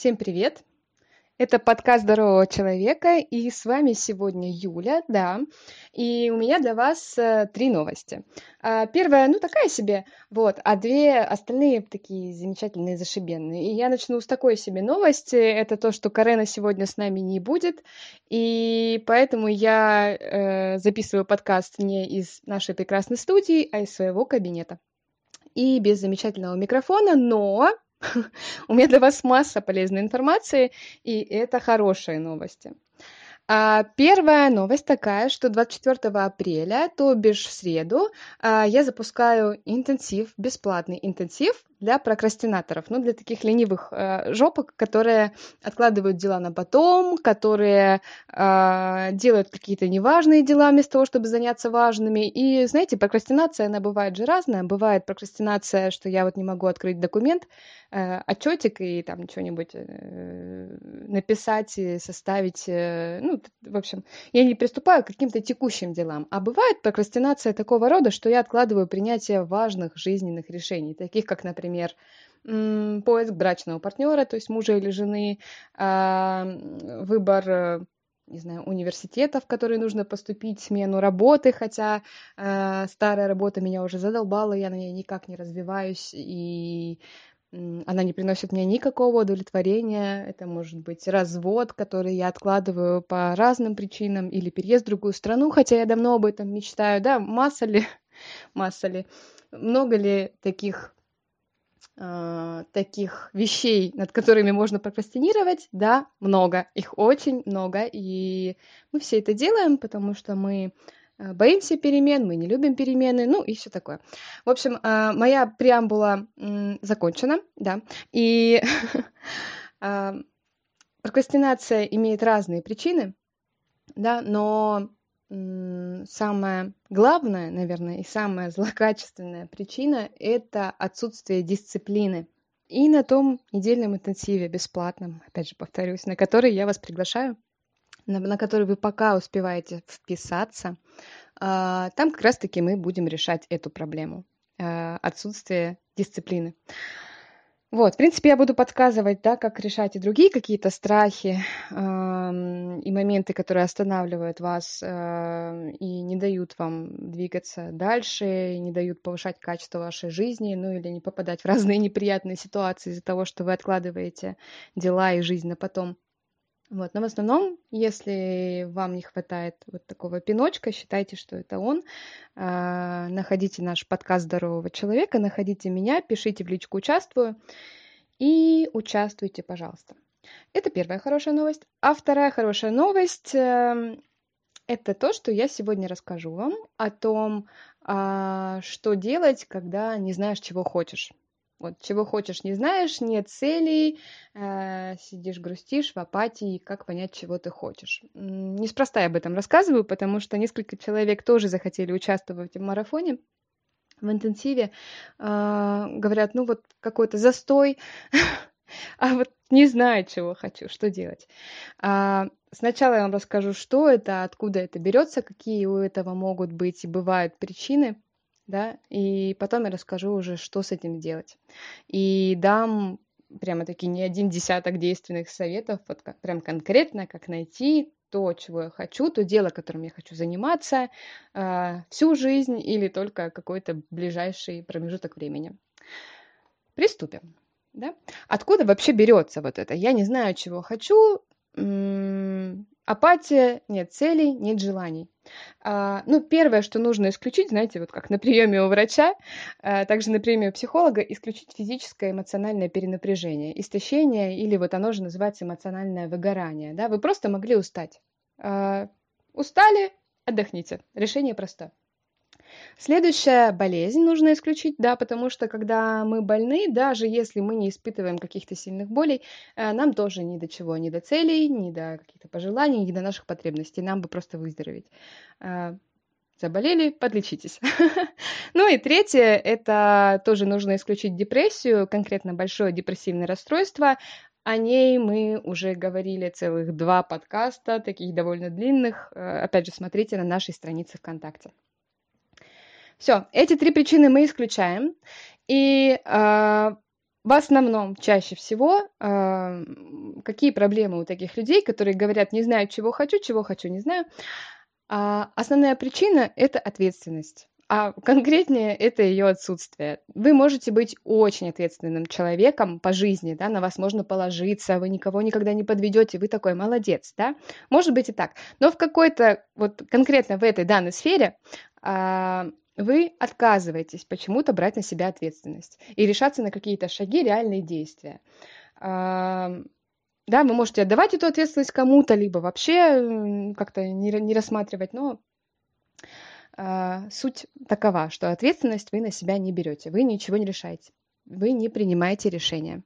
Всем привет! Это подкаст здорового человека, и с вами сегодня Юля, да. И у меня для вас э, три новости. А, первая, ну такая себе, вот, а две остальные такие замечательные, зашибенные. И я начну с такой себе новости. Это то, что Карена сегодня с нами не будет, и поэтому я э, записываю подкаст не из нашей прекрасной студии, а из своего кабинета. И без замечательного микрофона, но У меня для вас масса полезной информации, и это хорошие новости. А, первая новость такая, что 24 апреля, то бишь в среду, а, я запускаю интенсив, бесплатный интенсив для прокрастинаторов, ну, для таких ленивых э, жопок, которые откладывают дела на потом, которые э, делают какие-то неважные дела вместо того, чтобы заняться важными. И, знаете, прокрастинация, она бывает же разная. Бывает прокрастинация, что я вот не могу открыть документ, э, отчетик и там что-нибудь э, написать, составить. Э, ну, в общем, я не приступаю к каким-то текущим делам. А бывает прокрастинация такого рода, что я откладываю принятие важных жизненных решений, таких как, например, поиск брачного партнера, то есть мужа или жены, а, выбор э, не знаю, университета, в который нужно поступить, смену работы, хотя э, старая работа меня уже задолбала, я на ней никак не развиваюсь, и она не приносит мне никакого удовлетворения. Это может быть развод, который я откладываю по разным причинам, или переезд в другую страну, хотя я давно об этом мечтаю. Да, масса ли, масса ли, много ли таких э, таких вещей, над которыми можно прокрастинировать, да, много, их очень много, и мы все это делаем, потому что мы боимся перемен, мы не любим перемены, ну и все такое. В общем, э, моя преамбула э, закончена, да, и э, прокрастинация имеет разные причины, да, но самая главная, наверное, и самая злокачественная причина – это отсутствие дисциплины. И на том недельном интенсиве бесплатном, опять же повторюсь, на который я вас приглашаю, на, на который вы пока успеваете вписаться, а, там как раз-таки мы будем решать эту проблему а, отсутствие дисциплины. Вот, в принципе, я буду подсказывать, да, как решать и другие какие-то страхи э, и моменты, которые останавливают вас э, и не дают вам двигаться дальше, не дают повышать качество вашей жизни, ну или не попадать в разные неприятные ситуации из-за того, что вы откладываете дела и жизнь на потом. Вот. Но в основном, если вам не хватает вот такого пиночка, считайте, что это он. А, находите наш подкаст здорового человека, находите меня, пишите в личку «Участвую» и участвуйте, пожалуйста. Это первая хорошая новость. А вторая хорошая новость эм, это то, что я сегодня расскажу вам о том, а, что делать, когда не знаешь, чего хочешь. Вот чего хочешь, не знаешь, нет целей, э, сидишь, грустишь в апатии, как понять, чего ты хочешь. Неспроста я об этом рассказываю, потому что несколько человек тоже захотели участвовать в марафоне, в интенсиве. Э, говорят, ну вот какой-то застой, а вот не знаю, чего хочу, что делать. А, сначала я вам расскажу, что это, откуда это берется, какие у этого могут быть и бывают причины – да, и потом я расскажу уже, что с этим делать. И дам прямо таки не один десяток действенных советов, вот как, прям конкретно, как найти то, чего я хочу, то дело, которым я хочу заниматься э, всю жизнь или только какой-то ближайший промежуток времени. Приступим. Да? Откуда вообще берется вот это? Я не знаю, чего хочу, Апатия, нет целей, нет желаний. А, ну, первое, что нужно исключить, знаете, вот как на приеме у врача, а, также на приеме у психолога, исключить физическое эмоциональное перенапряжение, истощение, или вот оно же называется эмоциональное выгорание. Да? Вы просто могли устать. А, устали, отдохните. Решение простое. Следующая болезнь нужно исключить, да, потому что когда мы больны, даже если мы не испытываем каких-то сильных болей, э, нам тоже ни до чего, ни до целей, ни до каких-то пожеланий, ни до наших потребностей, нам бы просто выздороветь. Э, заболели, подлечитесь. ну и третье, это тоже нужно исключить депрессию, конкретно большое депрессивное расстройство. О ней мы уже говорили целых два подкаста, таких довольно длинных. Э, опять же, смотрите на нашей странице ВКонтакте. Все, эти три причины мы исключаем. И э, в основном, чаще всего, э, какие проблемы у таких людей, которые говорят, не знаю, чего хочу, чего хочу, не знаю. А основная причина – это ответственность а конкретнее это ее отсутствие. Вы можете быть очень ответственным человеком по жизни, да, на вас можно положиться, вы никого никогда не подведете, вы такой молодец, да, может быть и так. Но в какой-то, вот конкретно в этой данной сфере вы отказываетесь почему-то брать на себя ответственность и решаться на какие-то шаги, реальные действия. Да, вы можете отдавать эту ответственность кому-то, либо вообще как-то не, не рассматривать, но а, суть такова, что ответственность вы на себя не берете, вы ничего не решаете, вы не принимаете решения.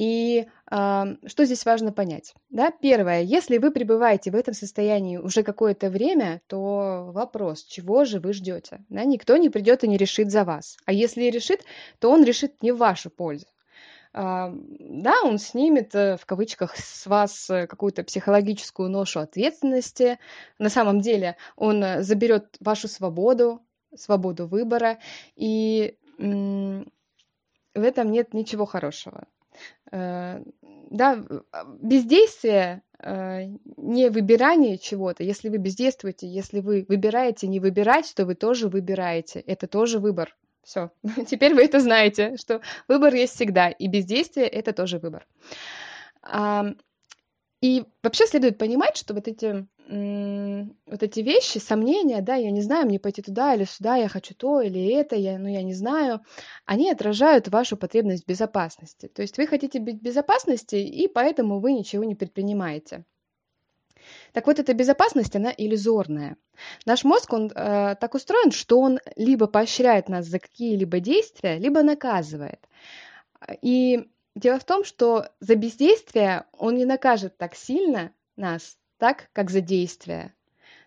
И э, что здесь важно понять? Да? Первое, если вы пребываете в этом состоянии уже какое-то время, то вопрос, чего же вы ждете? Да? Никто не придет и не решит за вас. А если и решит, то он решит не в вашу пользу. А, да, он снимет э, в кавычках с вас э, какую-то психологическую ношу ответственности. На самом деле он э, заберет вашу свободу, свободу выбора, и в этом нет ничего хорошего. Да, а, бездействие, не выбирание чего-то. Если вы бездействуете, если вы выбираете не выбирать, то вы тоже выбираете. Это тоже выбор. Все, теперь вы это знаете, что выбор есть всегда, и бездействие это тоже выбор. И вообще следует понимать, что вот эти, вот эти вещи, сомнения, да, я не знаю, мне пойти туда или сюда, я хочу то или это, я, ну я не знаю, они отражают вашу потребность безопасности. То есть вы хотите быть безопасности, и поэтому вы ничего не предпринимаете. Так вот, эта безопасность, она иллюзорная. Наш мозг, он э, так устроен, что он либо поощряет нас за какие-либо действия, либо наказывает. И дело в том, что за бездействие он не накажет так сильно нас, так, как за действие.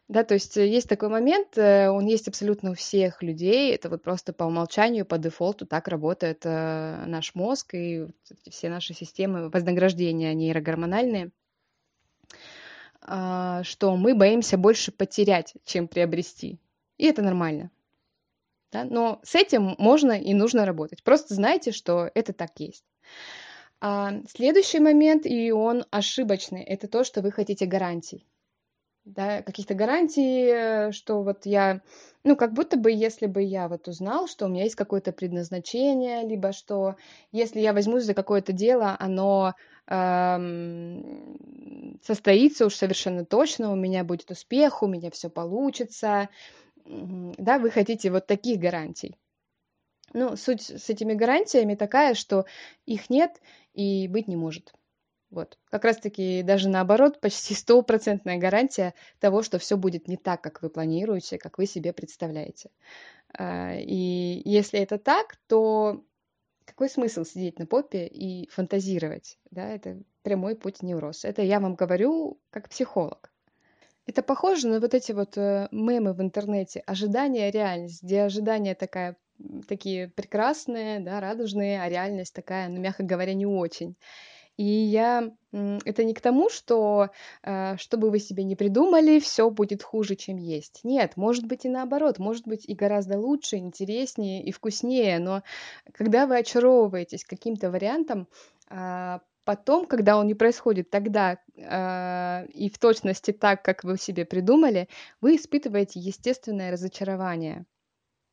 Да, то есть есть такой момент, э, он есть абсолютно у всех людей, это вот просто по умолчанию, по дефолту так работает э, наш мозг и все наши системы вознаграждения нейрогормональные – а, что мы боимся больше потерять, чем приобрести. И это нормально. Да? Но с этим можно и нужно работать. Просто знайте, что это так есть. А следующий момент, и он ошибочный, это то, что вы хотите гарантий. Да, каких-то гарантий, что вот я, ну, как будто бы, если бы я вот узнал, что у меня есть какое-то предназначение, либо что если я возьмусь за какое-то дело, оно состоится уж совершенно точно, у меня будет успех, у меня все получится. Да, вы хотите вот таких гарантий. Ну, суть с этими гарантиями такая, что их нет и быть не может. Вот. Как раз-таки даже наоборот, почти стопроцентная гарантия того, что все будет не так, как вы планируете, как вы себе представляете. А, и если это так, то какой смысл сидеть на попе и фантазировать? Да, это прямой путь невроз. Это я вам говорю как психолог. Это похоже на вот эти вот э, мемы в интернете «Ожидание, реальность», где ожидание такая, такие прекрасные, да, радужные, а реальность такая, ну, мягко говоря, не очень. И я это не к тому, что э, что бы вы себе не придумали, все будет хуже, чем есть. Нет, может быть и наоборот, может быть и гораздо лучше, интереснее и вкуснее. Но когда вы очаровываетесь каким-то вариантом, а, потом, когда он не происходит тогда э, и в точности так, как вы себе придумали, вы испытываете естественное разочарование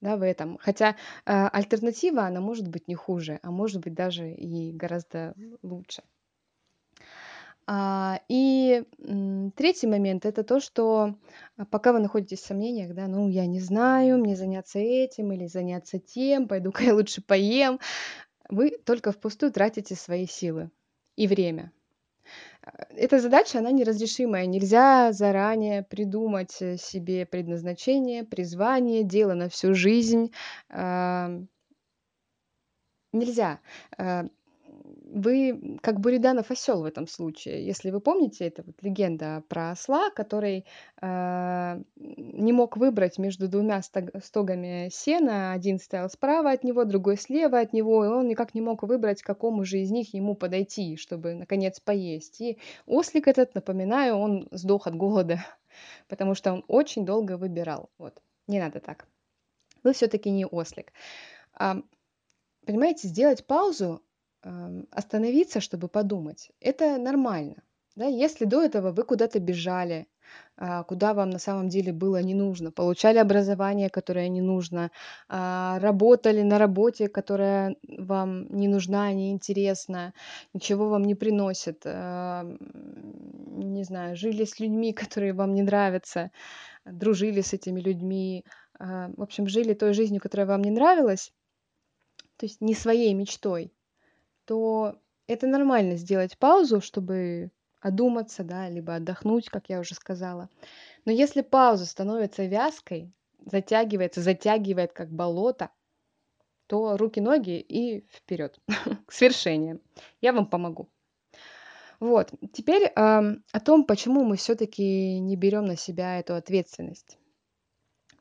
да, в этом. Хотя э, альтернатива, она может быть не хуже, а может быть даже и гораздо лучше. А, и третий момент это то, что а, пока вы находитесь в сомнениях, да, ну я не знаю, мне заняться этим или заняться тем, пойду-ка я лучше поем, вы только впустую тратите свои силы и время. Эта задача, она неразрешимая. Нельзя заранее придумать э, себе предназначение, призвание, дело на всю жизнь. Нельзя. Вы как Буриданов осел в этом случае. Если вы помните, это вот легенда про осла, который э, не мог выбрать между двумя стогами сена. Один стоял справа от него, другой слева от него, и он никак не мог выбрать, к какому же из них ему подойти, чтобы, наконец, поесть. И ослик этот, напоминаю, он сдох от голода, потому что он очень долго выбирал. Вот, не надо так. Вы все-таки не ослик. А, понимаете, сделать паузу остановиться, чтобы подумать. Это нормально. Да? Если до этого вы куда-то бежали, а, куда вам на самом деле было не нужно, получали образование, которое не нужно, а, работали на работе, которая вам не нужна, не интересна, ничего вам не приносит, а, не знаю, жили с людьми, которые вам не нравятся, дружили с этими людьми, в общем, жили той жизнью, которая вам не нравилась, то есть не своей мечтой, то это нормально сделать паузу, чтобы одуматься, да, либо отдохнуть, как я уже сказала. Но если пауза становится вязкой, затягивается, затягивает как болото, то руки-ноги и вперед к свершениям. Я вам помогу. Вот, теперь э, о том, почему мы все-таки не берем на себя эту ответственность.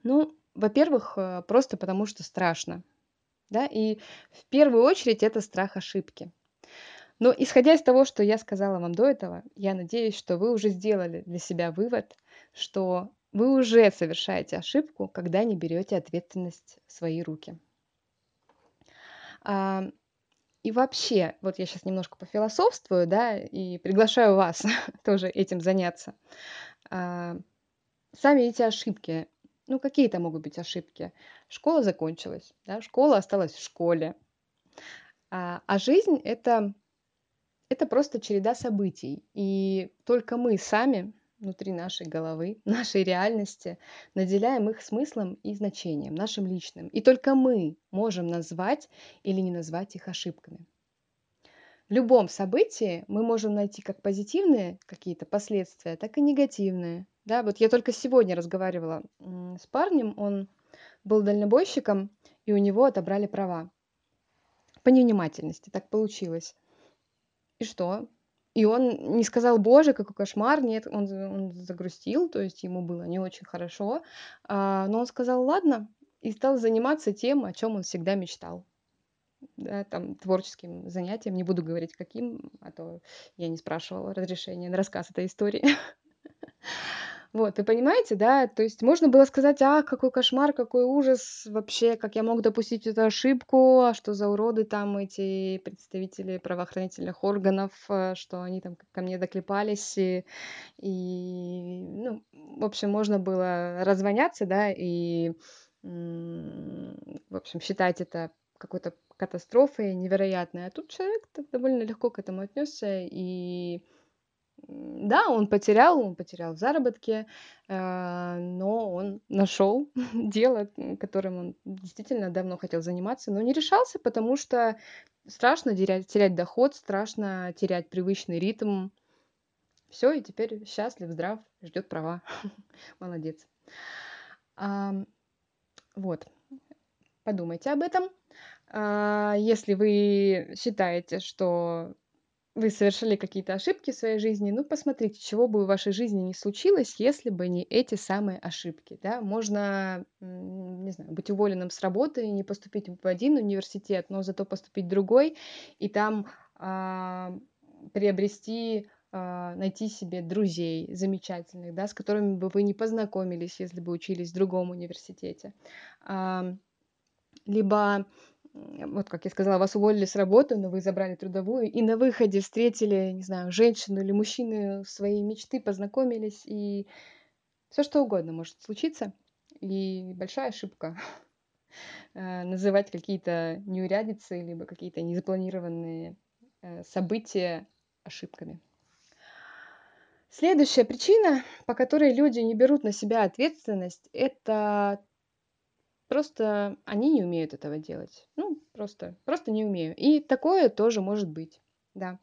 Ну, во-первых, э, просто потому что страшно. Да, и в первую очередь это страх ошибки. Но исходя из того, что я сказала вам до этого, я надеюсь, что вы уже сделали для себя вывод, что вы уже совершаете ошибку, когда не берете ответственность в свои руки. А, и вообще, вот я сейчас немножко пофилософствую, да, и приглашаю вас тоже этим заняться. А, сами эти ошибки, ну какие то могут быть ошибки? Школа закончилась, да, школа осталась в школе. А, а жизнь это это просто череда событий. И только мы сами внутри нашей головы, нашей реальности, наделяем их смыслом и значением, нашим личным. И только мы можем назвать или не назвать их ошибками. В любом событии мы можем найти как позитивные какие-то последствия, так и негативные. Да, вот я только сегодня разговаривала с парнем, он был дальнобойщиком, и у него отобрали права. По невнимательности так получилось. И что? И он не сказал, боже, какой кошмар, нет, он, он загрустил, то есть ему было не очень хорошо, а, но он сказал, ладно, и стал заниматься тем, о чем он всегда мечтал. Да, там, творческим занятием, не буду говорить каким, а то я не спрашивала разрешения на рассказ этой истории. Вот, вы понимаете, да? То есть можно было сказать: "А, какой кошмар, какой ужас вообще, как я мог допустить эту ошибку, а что за уроды там эти представители правоохранительных органов, э, что они там ко мне доклепались". И и, ну, в общем, можно было развоняться, да, и, в общем, считать это какой-то катастрофой невероятной. А тут человек довольно легко к этому отнесся и да, он потерял, он потерял в заработке, э, но он нашел дело, которым он действительно давно хотел заниматься, но не решался, потому что страшно терять, терять доход, страшно терять привычный ритм. Все, и теперь счастлив, здрав, ждет права. Молодец. А, вот. Подумайте об этом. А, если вы считаете, что вы совершили какие-то ошибки в своей жизни, ну, посмотрите, чего бы в вашей жизни не случилось, если бы не эти самые ошибки, да. Можно, не знаю, быть уволенным с работы, не поступить в один университет, но зато поступить в другой, и там а, приобрести а, найти себе друзей замечательных, да, с которыми бы вы не познакомились, если бы учились в другом университете. Либо вот как я сказала, вас уволили с работы, но вы забрали трудовую, и на выходе встретили, не знаю, женщину или мужчину своей мечты, познакомились, и все что угодно может случиться. И большая ошибка э, называть какие-то неурядицы, либо какие-то незапланированные э, события ошибками. Следующая причина, по которой люди не берут на себя ответственность, это Просто они не умеют этого делать. Ну, просто, просто не умею. И такое тоже может быть, да.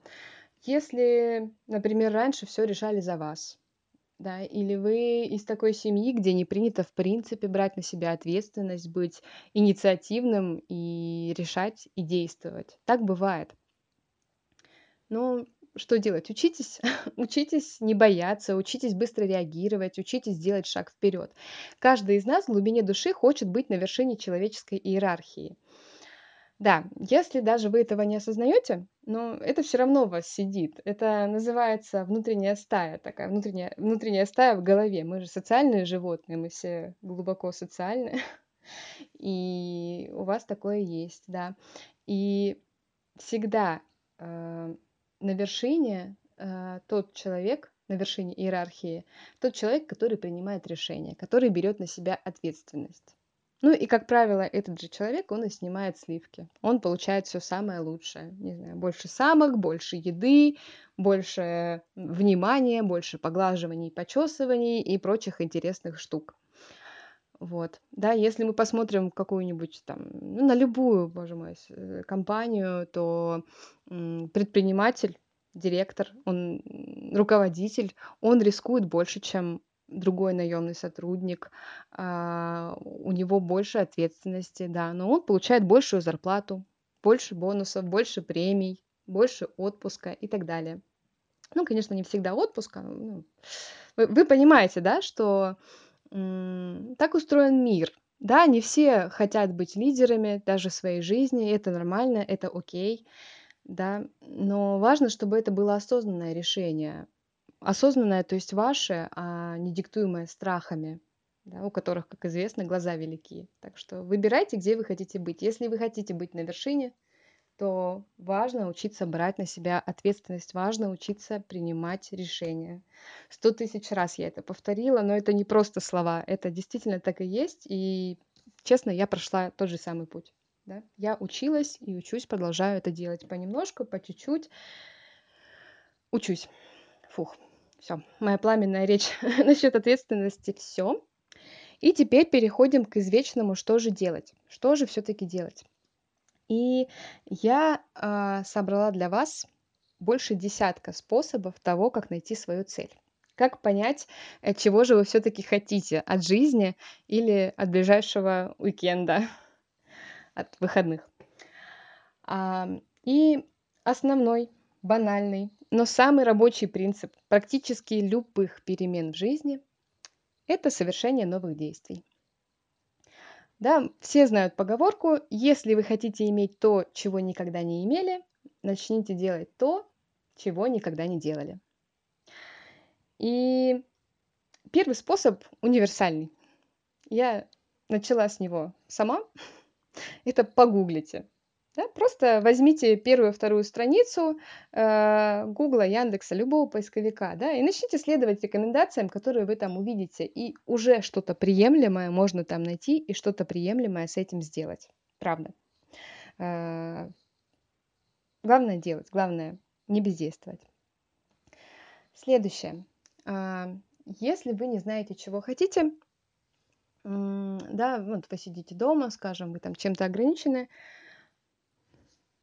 Если, например, раньше все решали за вас, да, или вы из такой семьи, где не принято в принципе брать на себя ответственность, быть инициативным и решать и действовать. Так бывает. Но что делать? Учитесь, учитесь не бояться, учитесь быстро реагировать, учитесь делать шаг вперед. Каждый из нас в глубине души хочет быть на вершине человеческой иерархии. Да, если даже вы этого не осознаете, но это все равно у вас сидит. Это называется внутренняя стая, такая внутренняя, внутренняя стая в голове. Мы же социальные животные, мы все глубоко социальные. И у вас такое есть, да. И всегда э, на вершине э, тот человек, на вершине иерархии, тот человек, который принимает решения, который берет на себя ответственность. Ну и, как правило, этот же человек, он и снимает сливки. Он получает все самое лучшее. Не знаю, больше самок, больше еды, больше внимания, больше поглаживаний, почесываний и прочих интересных штук. Вот. Да, если мы посмотрим какую-нибудь там, ну, на любую, боже мой, э, компанию, то предприниматель, директор, он руководитель, он рискует больше, чем другой наемный сотрудник, а, у него больше ответственности, да, но он получает большую зарплату, больше бонусов, больше премий, больше отпуска и так далее. Ну, конечно, не всегда отпуска. Ну, вы, вы понимаете, да, что так устроен мир. Да, не все хотят быть лидерами даже своей жизни, это нормально, это окей, да, но важно, чтобы это было осознанное решение, осознанное, то есть ваше, а не диктуемое страхами, да, у которых, как известно, глаза велики. Так что выбирайте, где вы хотите быть. Если вы хотите быть на вершине, то важно учиться брать на себя ответственность, важно учиться принимать решения. Сто тысяч раз я это повторила, но это не просто слова, это действительно так и есть, и честно, я прошла тот же самый путь. Да? Я училась и учусь, продолжаю это делать понемножку, по чуть-чуть. Учусь. Фух. Все, моя пламенная речь насчет ответственности все. И теперь переходим к извечному, что же делать. Что же все-таки делать? И я э, собрала для вас больше десятка способов того, как найти свою цель. Как понять, э, чего же вы все-таки хотите от жизни или от ближайшего уикенда, от выходных. А, и основной, банальный, но самый рабочий принцип практически любых перемен в жизни – это совершение новых действий. Да, все знают поговорку «Если вы хотите иметь то, чего никогда не имели, начните делать то, чего никогда не делали». И первый способ универсальный. Я начала с него сама. Это погуглите. Да, просто возьмите первую, вторую страницу э, Яндекса, любого поисковика, да, и начните следовать рекомендациям, которые вы там увидите, и уже что-то приемлемое можно там найти и что-то приемлемое с этим сделать. Правда. Э, главное делать, главное не бездействовать. Следующее. Э, если вы не знаете, чего хотите, да, вот вы сидите дома, скажем, вы там чем-то ограничены,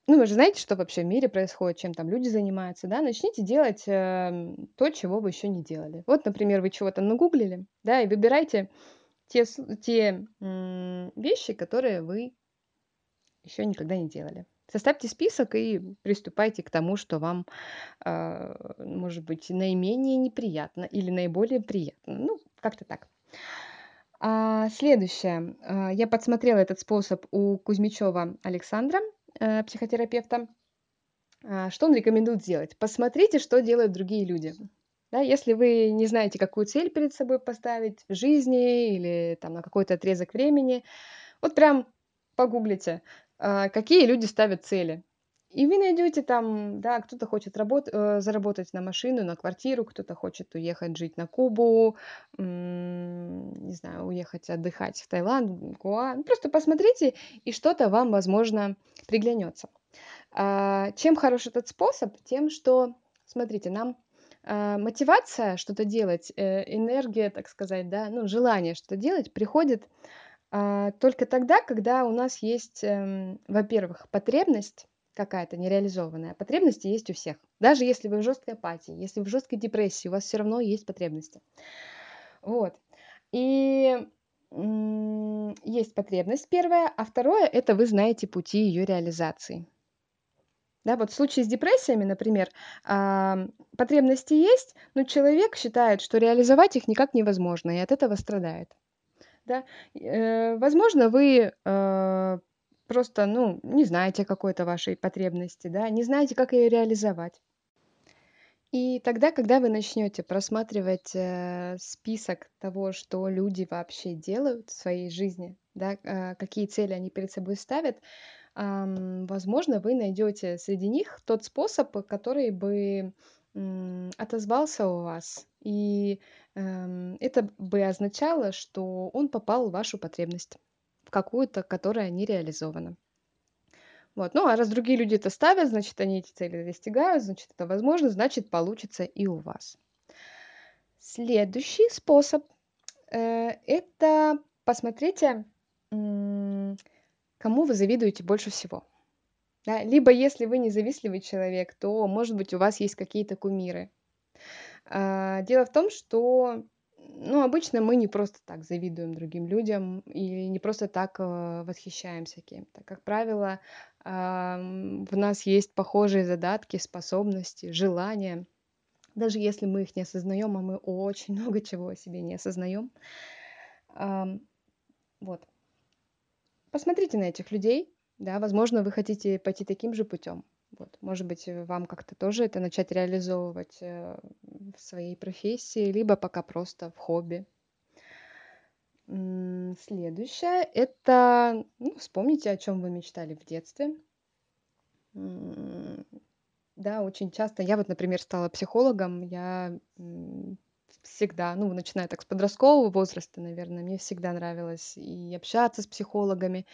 ну, вы же знаете, что вообще в мире происходит, чем там люди занимаются, да, начните делать э, то, чего вы еще не делали. Вот, например, вы чего-то нагуглили, да, и выбирайте те, те м, вещи, которые вы еще никогда не делали. Составьте список и приступайте к тому, что вам, э, может быть, наименее неприятно или наиболее приятно. Ну, как-то так. А, следующее. А, я подсмотрела этот способ у Кузьмичева Александра. Э, психотерапевта, а, что он рекомендует сделать? Посмотрите, что делают другие люди. Да, если вы не знаете, какую цель перед собой поставить в жизни или там, на какой-то отрезок времени, вот прям погуглите, а, какие люди ставят цели. И вы найдете там, да, кто-то хочет работ- э, заработать на машину, на квартиру, кто-то хочет уехать жить на Кубу, не знаю, уехать отдыхать в Таиланд, Гуа. Просто посмотрите, и что-то вам, возможно, приглянется. А, чем хорош этот способ? Тем, что, смотрите, нам а, мотивация что-то делать, э, энергия, так сказать, да, ну, желание что-то делать приходит а, только тогда, когда у нас есть, эм, во-первых, потребность какая-то нереализованная. Потребности есть у всех. Даже если вы в жесткой апатии, если вы в жесткой депрессии, у вас все равно есть потребности. Вот. И есть потребность первая, а второе – это вы знаете пути ее реализации. Да, вот в случае с депрессиями, например, а, потребности есть, но человек считает, что реализовать их никак невозможно, и от этого страдает. Да? Э, возможно, вы э, просто, ну, не знаете какой-то вашей потребности, да, не знаете, как ее реализовать. И тогда, когда вы начнете просматривать э, список того, что люди вообще делают в своей жизни, да, э, какие цели они перед собой ставят, возможно, вы найдете среди них тот способ, который бы отозвался у вас. И эм, это бы означало, что он попал в вашу потребность, какую-то, которая не реализована. Вот. Ну, а раз другие люди это ставят, значит, они эти цели достигают, значит, это возможно, значит, получится и у вас. Следующий способ э, это посмотрите, кому вы завидуете больше всего. Да? Либо если вы независтливый человек, то, может быть, у вас есть какие-то кумиры. А, дело в том, что ну, обычно мы не просто так завидуем другим людям или не просто так э, восхищаемся кем-то. Как правило, в нас есть похожие задатки, способности, желания. Даже если мы их не осознаем, а мы очень много чего о себе не осознаем. Вот. Посмотрите на этих людей, да, возможно, вы хотите пойти таким же путем. Вот. Может быть, вам как-то тоже это начать реализовывать э, в своей профессии, либо пока просто в хобби. Следующее – это ну, вспомните, о чем вы мечтали в детстве. Да, очень часто. Я вот, например, стала психологом. Я всегда, ну, начиная так с подросткового возраста, наверное, мне всегда нравилось и общаться с психологами,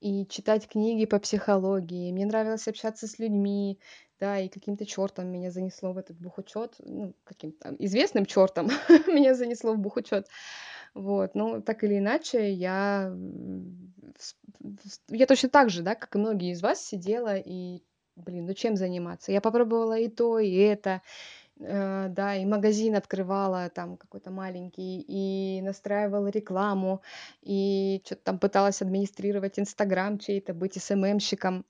и читать книги по психологии. Мне нравилось общаться с людьми, да, и каким-то чертом меня занесло в этот бухучет, ну, каким-то известным чертом меня занесло в бухучет. Вот, ну, так или иначе, я, я точно так же, да, как и многие из вас, сидела и, блин, ну чем заниматься? Я попробовала и то, и это, Э, да, и магазин открывала там какой-то маленький, и настраивала рекламу, и что-то там пыталась администрировать Инстаграм чей-то, быть СММщиком.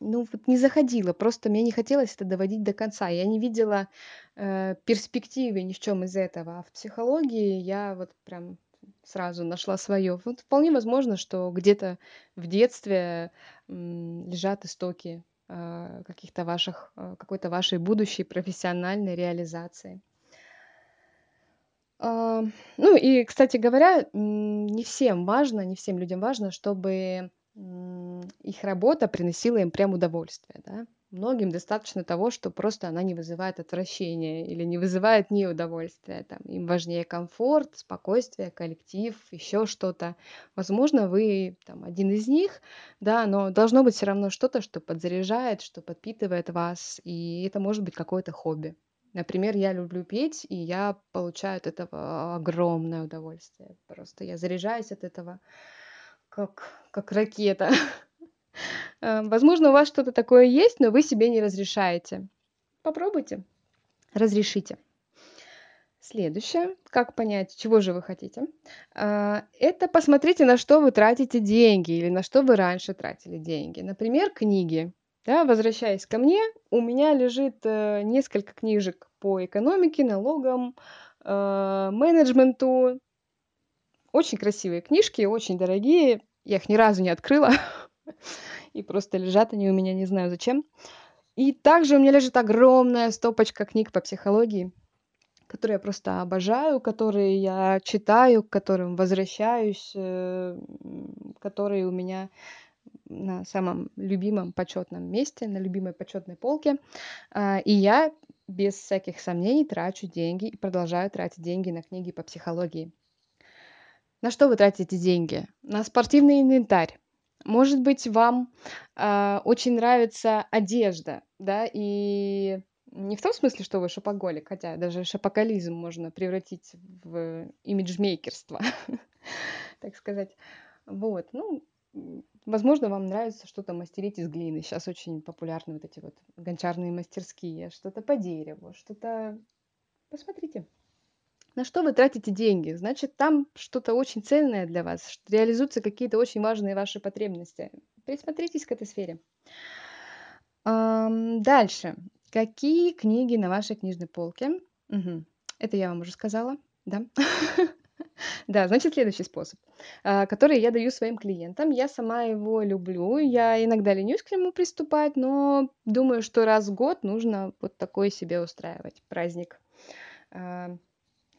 Ну, вот не заходила, просто мне не хотелось это доводить до конца. Я не видела э, перспективы ни в чем из этого. А в психологии я вот прям сразу нашла свое. Вот вполне возможно, что где-то в детстве лежат истоки каких-то ваших, э, какой-то вашей будущей профессиональной реализации. А, ну и, кстати говоря, не всем важно, не всем людям важно, чтобы их работа приносила им прям удовольствие, да. Многим достаточно того, что просто она не вызывает отвращения или не вызывает неудовольствия. Там, им важнее комфорт, спокойствие, коллектив, еще что-то. Возможно, вы там, один из них, да, но должно быть все равно что-то, что подзаряжает, что подпитывает вас, и это может быть какое-то хобби. Например, я люблю петь, и я получаю от этого огромное удовольствие. Просто я заряжаюсь от этого как, как ракета. Э, возможно, у вас что-то такое есть, но вы себе не разрешаете. Попробуйте, разрешите. Следующее, как понять, чего же вы хотите, э, это посмотрите, на что вы тратите деньги или на что вы раньше тратили деньги. Например, книги. Да, возвращаясь ко мне, у меня лежит э, несколько книжек по экономике, налогам, менеджменту. Очень красивые книжки, очень дорогие. Я их ни разу не открыла. и просто лежат они у меня, не знаю зачем. И также у меня лежит огромная стопочка книг по психологии, которые я просто обожаю, которые я читаю, к которым возвращаюсь, э, которые у меня на самом любимом почетном месте, на любимой почетной полке. А, и я без всяких сомнений трачу деньги и продолжаю тратить деньги на книги по психологии. На что вы тратите деньги? На спортивный инвентарь, может быть, вам а, очень нравится одежда, да, и не в том смысле, что вы шопоголик, хотя даже шопокализм можно превратить в имиджмейкерство, так сказать. Вот, ну, возможно, вам нравится что-то мастерить из глины. Сейчас очень популярны вот эти вот гончарные мастерские, что-то по дереву, что-то... Посмотрите. На что вы тратите деньги? Значит, там что-то очень ценное для вас, реализуются какие-то очень важные ваши потребности. Присмотритесь к этой сфере. Дальше. Какие книги на вашей книжной полке? Угу. Это я вам уже сказала, да? Да, значит, следующий способ, а, который я даю своим клиентам. Я сама его люблю, я иногда ленюсь к нему приступать, но думаю, что раз в год нужно вот такой себе устраивать праздник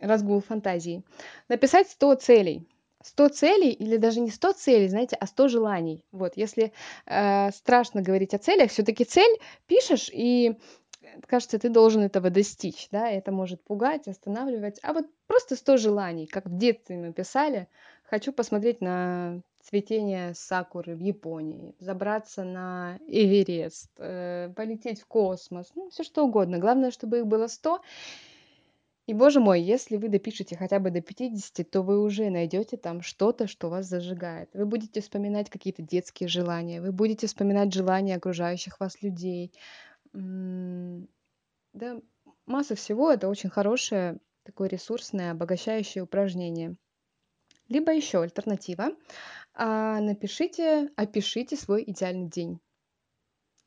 разгул фантазии. Написать 100 целей, 100 целей или даже не 100 целей, знаете, а 100 желаний. Вот, если э, страшно говорить о целях, все-таки цель пишешь, и кажется, ты должен этого достичь, да, это может пугать, останавливать. А вот просто 100 желаний, как в детстве мы писали, хочу посмотреть на цветение сакуры в Японии, забраться на Эверест, э, полететь в космос, ну, все что угодно. Главное, чтобы их было 100, и, боже мой, если вы допишете хотя бы до 50, то вы уже найдете там что-то, что вас зажигает. Вы будете вспоминать какие-то детские желания, вы будете вспоминать желания окружающих вас людей. Да, масса всего. Это очень хорошее, такое ресурсное, обогащающее упражнение. Либо еще альтернатива. А, напишите, опишите свой идеальный день.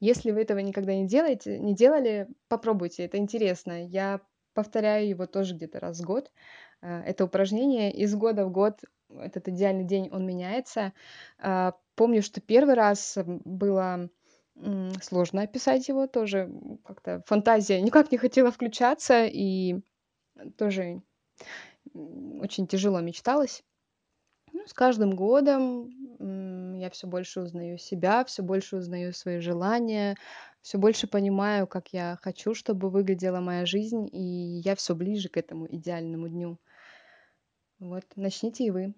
Если вы этого никогда не делаете, не делали, попробуйте, это интересно. Я повторяю его тоже где-то раз в год. Э, это упражнение из года в год, этот идеальный день, он меняется. Э, помню, что первый раз было сложно описать его тоже, как-то фантазия никак не хотела включаться, и тоже очень тяжело мечталось. Ну, с каждым годом я все больше узнаю себя, все больше узнаю свои желания, все больше понимаю, как я хочу, чтобы выглядела моя жизнь, и я все ближе к этому идеальному дню. Вот, начните и вы.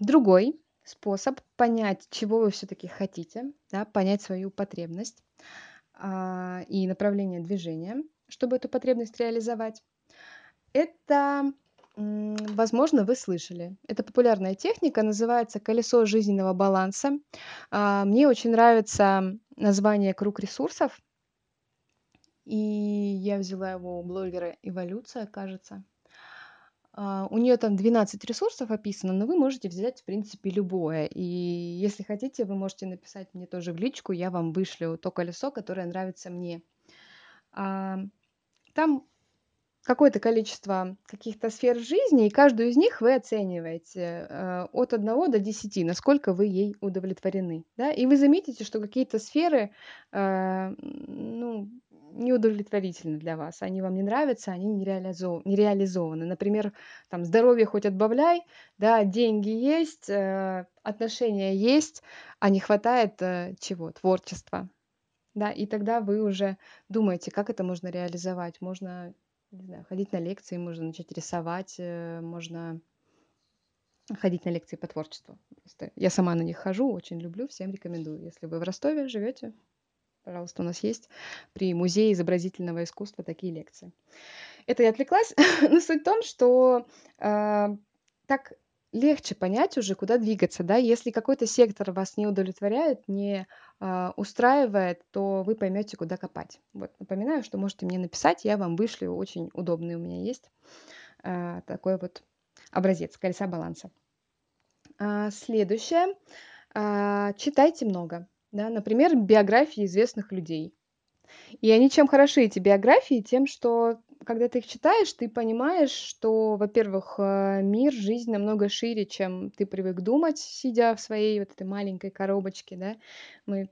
Другой способ понять, чего вы все-таки хотите, да, понять свою потребность а, и направление движения, чтобы эту потребность реализовать, это Возможно, вы слышали. Это популярная техника, называется колесо жизненного баланса. А, мне очень нравится название круг ресурсов. И я взяла его у блогера Эволюция, кажется. А, у нее там 12 ресурсов описано, но вы можете взять, в принципе, любое. И если хотите, вы можете написать мне тоже в личку, я вам вышлю то колесо, которое нравится мне. А, там какое-то количество каких-то сфер жизни, и каждую из них вы оцениваете э, от 1 до 10, насколько вы ей удовлетворены. Да? И вы заметите, что какие-то сферы э, ну, неудовлетворительны для вас, они вам не нравятся, они не, реализов... не реализованы. Например, там здоровье хоть отбавляй, да, деньги есть, э, отношения есть, а не хватает чего? Творчества. Да, и тогда вы уже думаете, как это можно реализовать. Можно не знаю, ходить на лекции, можно начать рисовать, э, можно ходить на лекции по творчеству. Просто я сама на них хожу, очень люблю, всем рекомендую. Если вы в Ростове живете, пожалуйста, у нас есть при Музее изобразительного искусства такие лекции. Это я отвлеклась, но суть в том, что э, так легче понять уже, куда двигаться, да. Если какой-то сектор вас не удовлетворяет, не а, устраивает, то вы поймете, куда копать. Вот, напоминаю, что можете мне написать, я вам вышлю, очень удобный у меня есть а, такой вот образец колеса баланса. А, следующее. А, читайте много. Да, например, биографии известных людей. И они чем хороши, эти биографии? Тем, что когда ты их читаешь, ты понимаешь, что, во-первых, э, мир, жизнь намного шире, чем ты привык думать, сидя в своей вот этой маленькой коробочке, да. Мы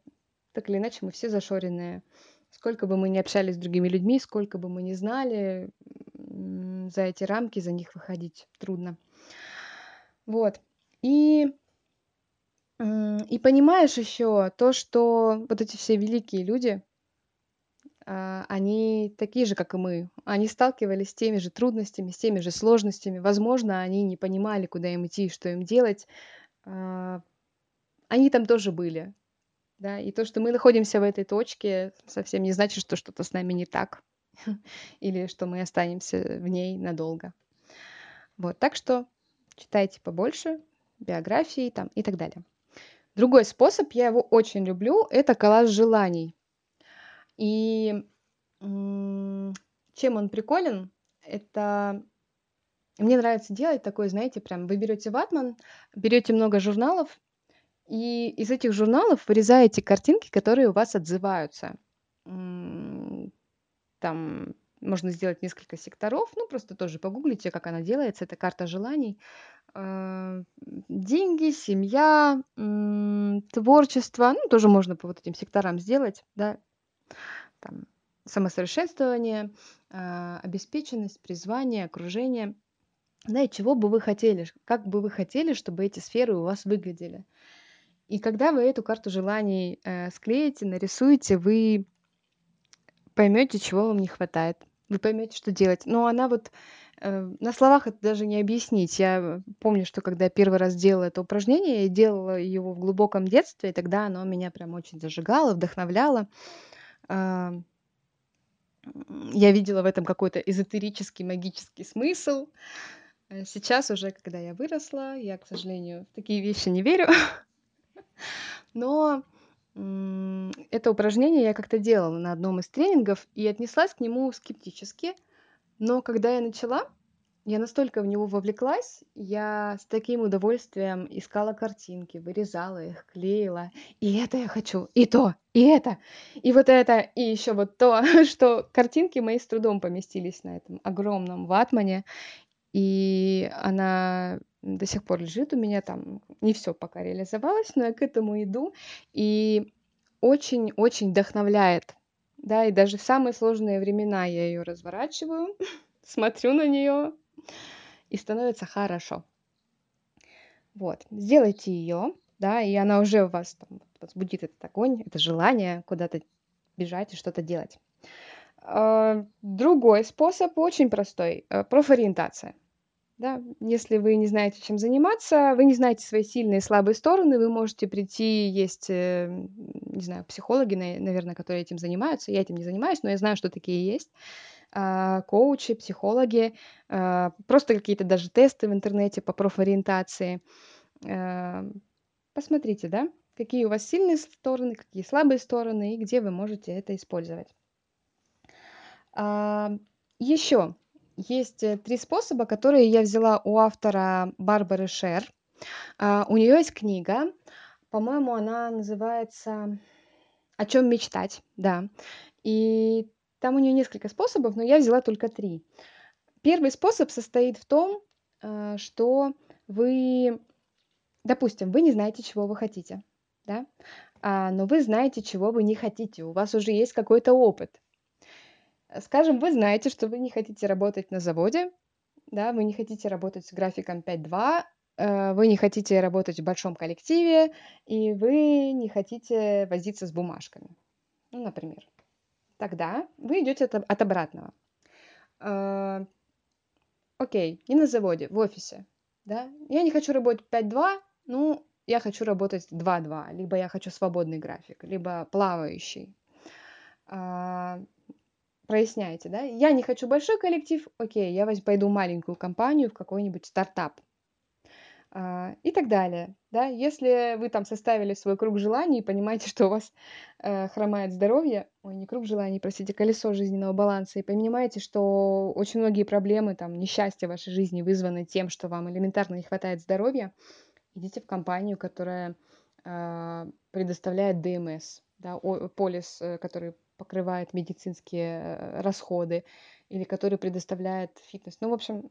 так или иначе, мы все зашоренные. Сколько бы мы ни общались с другими людьми, сколько бы мы ни знали, за эти рамки, за них выходить трудно. Вот. И и понимаешь еще то, что вот эти все великие люди, они такие же, как и мы. Они сталкивались с теми же трудностями, с теми же сложностями. Возможно, они не понимали, куда им идти, что им делать. А, они там тоже были. Да? И то, что мы находимся в этой точке, совсем не значит, что что-то с нами не так. Или что мы останемся в ней надолго. Вот, так что читайте побольше, биографии там и так далее. Другой способ, я его очень люблю, это коллаж желаний. И чем он приколен? Это мне нравится делать такой, знаете, прям вы берете ватман, берете много журналов, и из этих журналов вырезаете картинки, которые у вас отзываются. Там можно сделать несколько секторов, ну просто тоже погуглите, как она делается. Это карта желаний. А, деньги, семья, творчество, ну тоже можно по вот этим секторам сделать, да, там, самосовершенствование, а, обеспеченность, призвание, окружение. да, и чего бы вы хотели, как бы вы хотели, чтобы эти сферы у вас выглядели. И когда вы эту карту желаний э, склеите, нарисуете, вы поймете, чего вам не хватает. Вы поймете, что делать. Но она вот э, на словах это даже не объяснить. Я помню, что когда я первый раз делала это упражнение, я делала его в глубоком детстве, и тогда оно меня прям очень зажигало, вдохновляло. Э, я видела в этом какой-то эзотерический, магический смысл. Э, сейчас уже, когда я выросла, я, к сожалению, в такие вещи не верю. Но это упражнение я как-то делала на одном из тренингов и отнеслась к нему скептически. Но когда я начала, я настолько в него вовлеклась, я с таким удовольствием искала картинки, вырезала их, клеила. И это я хочу, и то, и это, и вот это, и еще вот то, что картинки мои с трудом поместились на этом огромном ватмане. И она до сих пор лежит у меня там. Не все пока реализовалось, но я к этому иду. И очень-очень вдохновляет. Да, и даже в самые сложные времена я ее разворачиваю, смотрю на нее, и становится хорошо. Вот, сделайте ее, да, и она уже у вас там возбудит этот огонь, это желание куда-то бежать и что-то делать. А, другой способ очень простой. Э, профориентация. Да, если вы не знаете, чем заниматься, вы не знаете свои сильные и слабые стороны, вы можете прийти, есть, э, не знаю, психологи, наверное, которые этим занимаются. Я этим не занимаюсь, но я знаю, что такие есть. А, коучи, психологи, а, просто какие-то даже тесты в интернете по профориентации. А, посмотрите, да, какие у вас сильные стороны, какие слабые стороны и где вы можете это использовать. Еще есть э, три способа, которые я взяла у автора Барбары Шер. У нее есть книга, по-моему, она называется «О чем мечтать», да. И там у нее несколько способов, но я взяла только три. Первый способ состоит в том, э, что вы, допустим, вы не знаете, чего вы хотите, да, а, но вы знаете, чего вы не хотите, у вас уже есть какой-то опыт. Скажем, вы знаете, что вы не хотите работать на заводе, да, вы не хотите работать с графиком 5.2, э, вы не хотите работать в большом коллективе, и вы не хотите возиться с бумажками, ну, например. Тогда вы идете от, от обратного. Э, окей, не на заводе, в офисе, да. Я не хочу работать 5.2, ну, я хочу работать 2.2, либо я хочу свободный график, либо плавающий. А, проясняете, да? Я не хочу большой коллектив, окей, я пойду маленькую компанию, в какой-нибудь стартап. А, и так далее, да? Если вы там составили свой круг желаний и понимаете, что у вас э, хромает здоровье, ой, не круг желаний, простите, колесо жизненного баланса, и понимаете, что очень многие проблемы, там, несчастья в вашей жизни вызваны тем, что вам элементарно не хватает здоровья, идите в компанию, которая э, предоставляет ДМС, да, полис, э, который покрывает медицинские э, расходы или который предоставляет фитнес. Ну, в общем,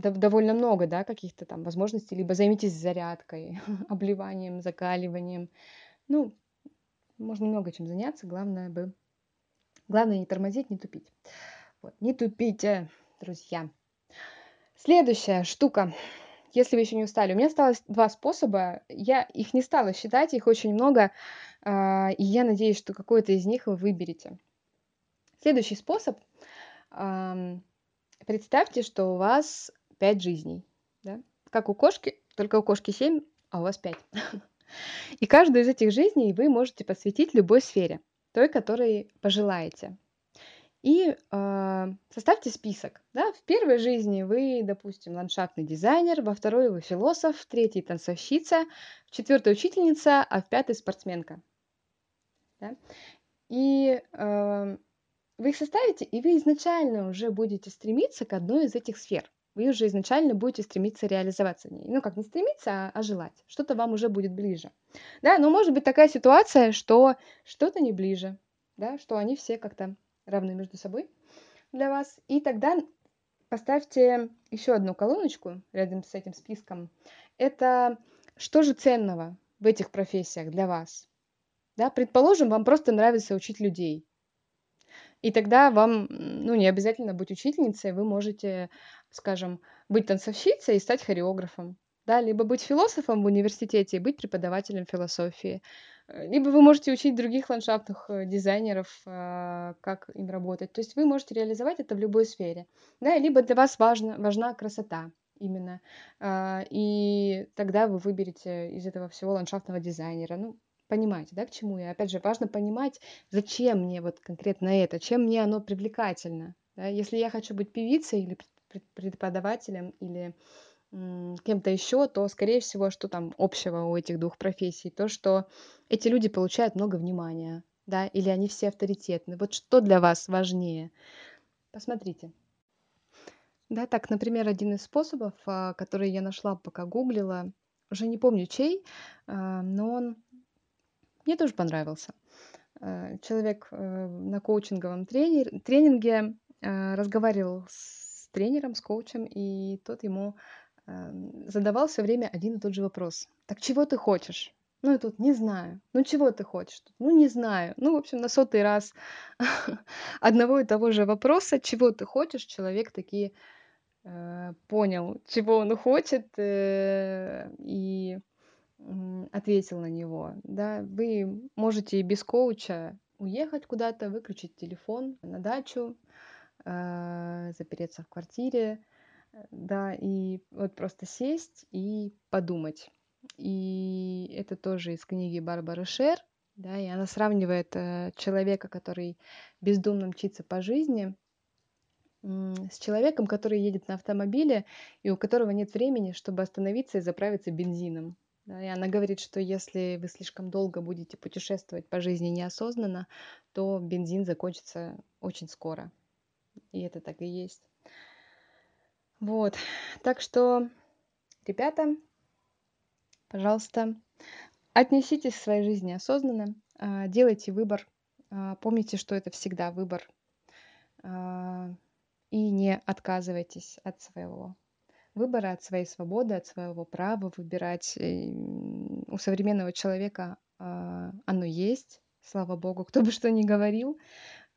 довольно много, да, каких-то там возможностей. Либо займитесь зарядкой, обливанием, закаливанием. Ну, можно много чем заняться. Главное бы... Главное не тормозить, не тупить. Вот. Не тупите, друзья. Следующая штука. Если вы еще не устали, у меня осталось два способа. Я их не стала считать, их очень много. А, и я надеюсь, что какой-то из них вы выберете. Следующий способ. Представьте, что у вас 5 жизней. Да? Как у кошки, только у кошки 7, а у вас 5. И каждую из этих жизней вы можете посвятить любой сфере, той, которой пожелаете. И э, составьте список. Да? В первой жизни вы, допустим, ландшафтный дизайнер, во второй вы философ, в третьей танцовщица, в четвертой учительница, а в пятой спортсменка. Да? И э, вы их составите, и вы изначально уже будете стремиться к одной из этих сфер. Вы уже изначально будете стремиться реализоваться в ней. Ну, как не стремиться, а, а желать. Что-то вам уже будет ближе. Да, но может быть такая ситуация, что что-то не ближе, да, что они все как-то равны между собой для вас. И тогда поставьте еще одну колоночку рядом с этим списком. Это что же ценного в этих профессиях для вас? Да, предположим, вам просто нравится учить людей. И тогда вам, ну, не обязательно быть учительницей, вы можете, скажем, быть танцовщицей и стать хореографом, да, либо быть философом в университете и быть преподавателем философии. Э, либо вы можете учить других ландшафтных э, дизайнеров, а, как им работать. То есть вы можете реализовать это в любой сфере. Да, либо для вас важно, важна красота именно. А, и тогда вы выберете из этого всего ландшафтного дизайнера. Ну, понимаете, да, к чему я? Опять же, важно понимать, зачем мне вот конкретно это, чем мне оно привлекательно. Да? Если я хочу быть певицей или преподавателем или кем-то еще, то, скорее всего, что там общего у этих двух профессий? То, что эти люди получают много внимания, да, или они все авторитетны. Вот что для вас важнее? Посмотрите. Да, так, например, один из способов, а, который я нашла, пока гуглила, уже не помню чей, а, но он мне тоже понравился. Э, человек э, на коучинговом тренер, тренинге э, разговаривал с тренером, с коучем, и тот ему задавал все время один и тот же вопрос. Так чего ты хочешь? Ну и тут не знаю. Ну чего ты хочешь? Ну не знаю. Ну, в общем, на сотый раз одного и того же вопроса, чего ты хочешь, человек такие э, понял, чего он хочет, э, и ответил на него. Да, вы можете и без коуча уехать куда-то, выключить телефон на дачу, э, запереться в квартире, да, и вот просто сесть и подумать. И это тоже из книги Барбары Шер, да, и она сравнивает э, человека, который бездумно мчится по жизни, с человеком, который едет на автомобиле и у которого нет времени, чтобы остановиться и заправиться бензином. Да, и она говорит, что если вы слишком долго будете путешествовать по жизни неосознанно, то бензин закончится очень скоро. И это так и есть. Вот. Так что, ребята, пожалуйста, отнеситесь к своей жизни осознанно, а, делайте выбор. А, помните, что это всегда выбор. А, и не отказывайтесь от своего выбора, от своей свободы, от своего права выбирать. У современного человека а, оно есть, слава богу, кто бы что ни говорил.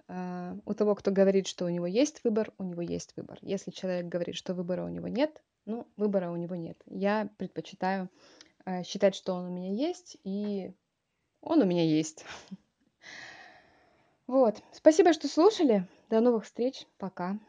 А, у того, кто говорит, что у него есть выбор, у него есть выбор. Если человек говорит, что выбора у него нет, ну, выбора у него нет. Я предпочитаю а, считать, что он у меня есть, и он у меня есть. Вот. Спасибо, что слушали. До новых встреч. Пока.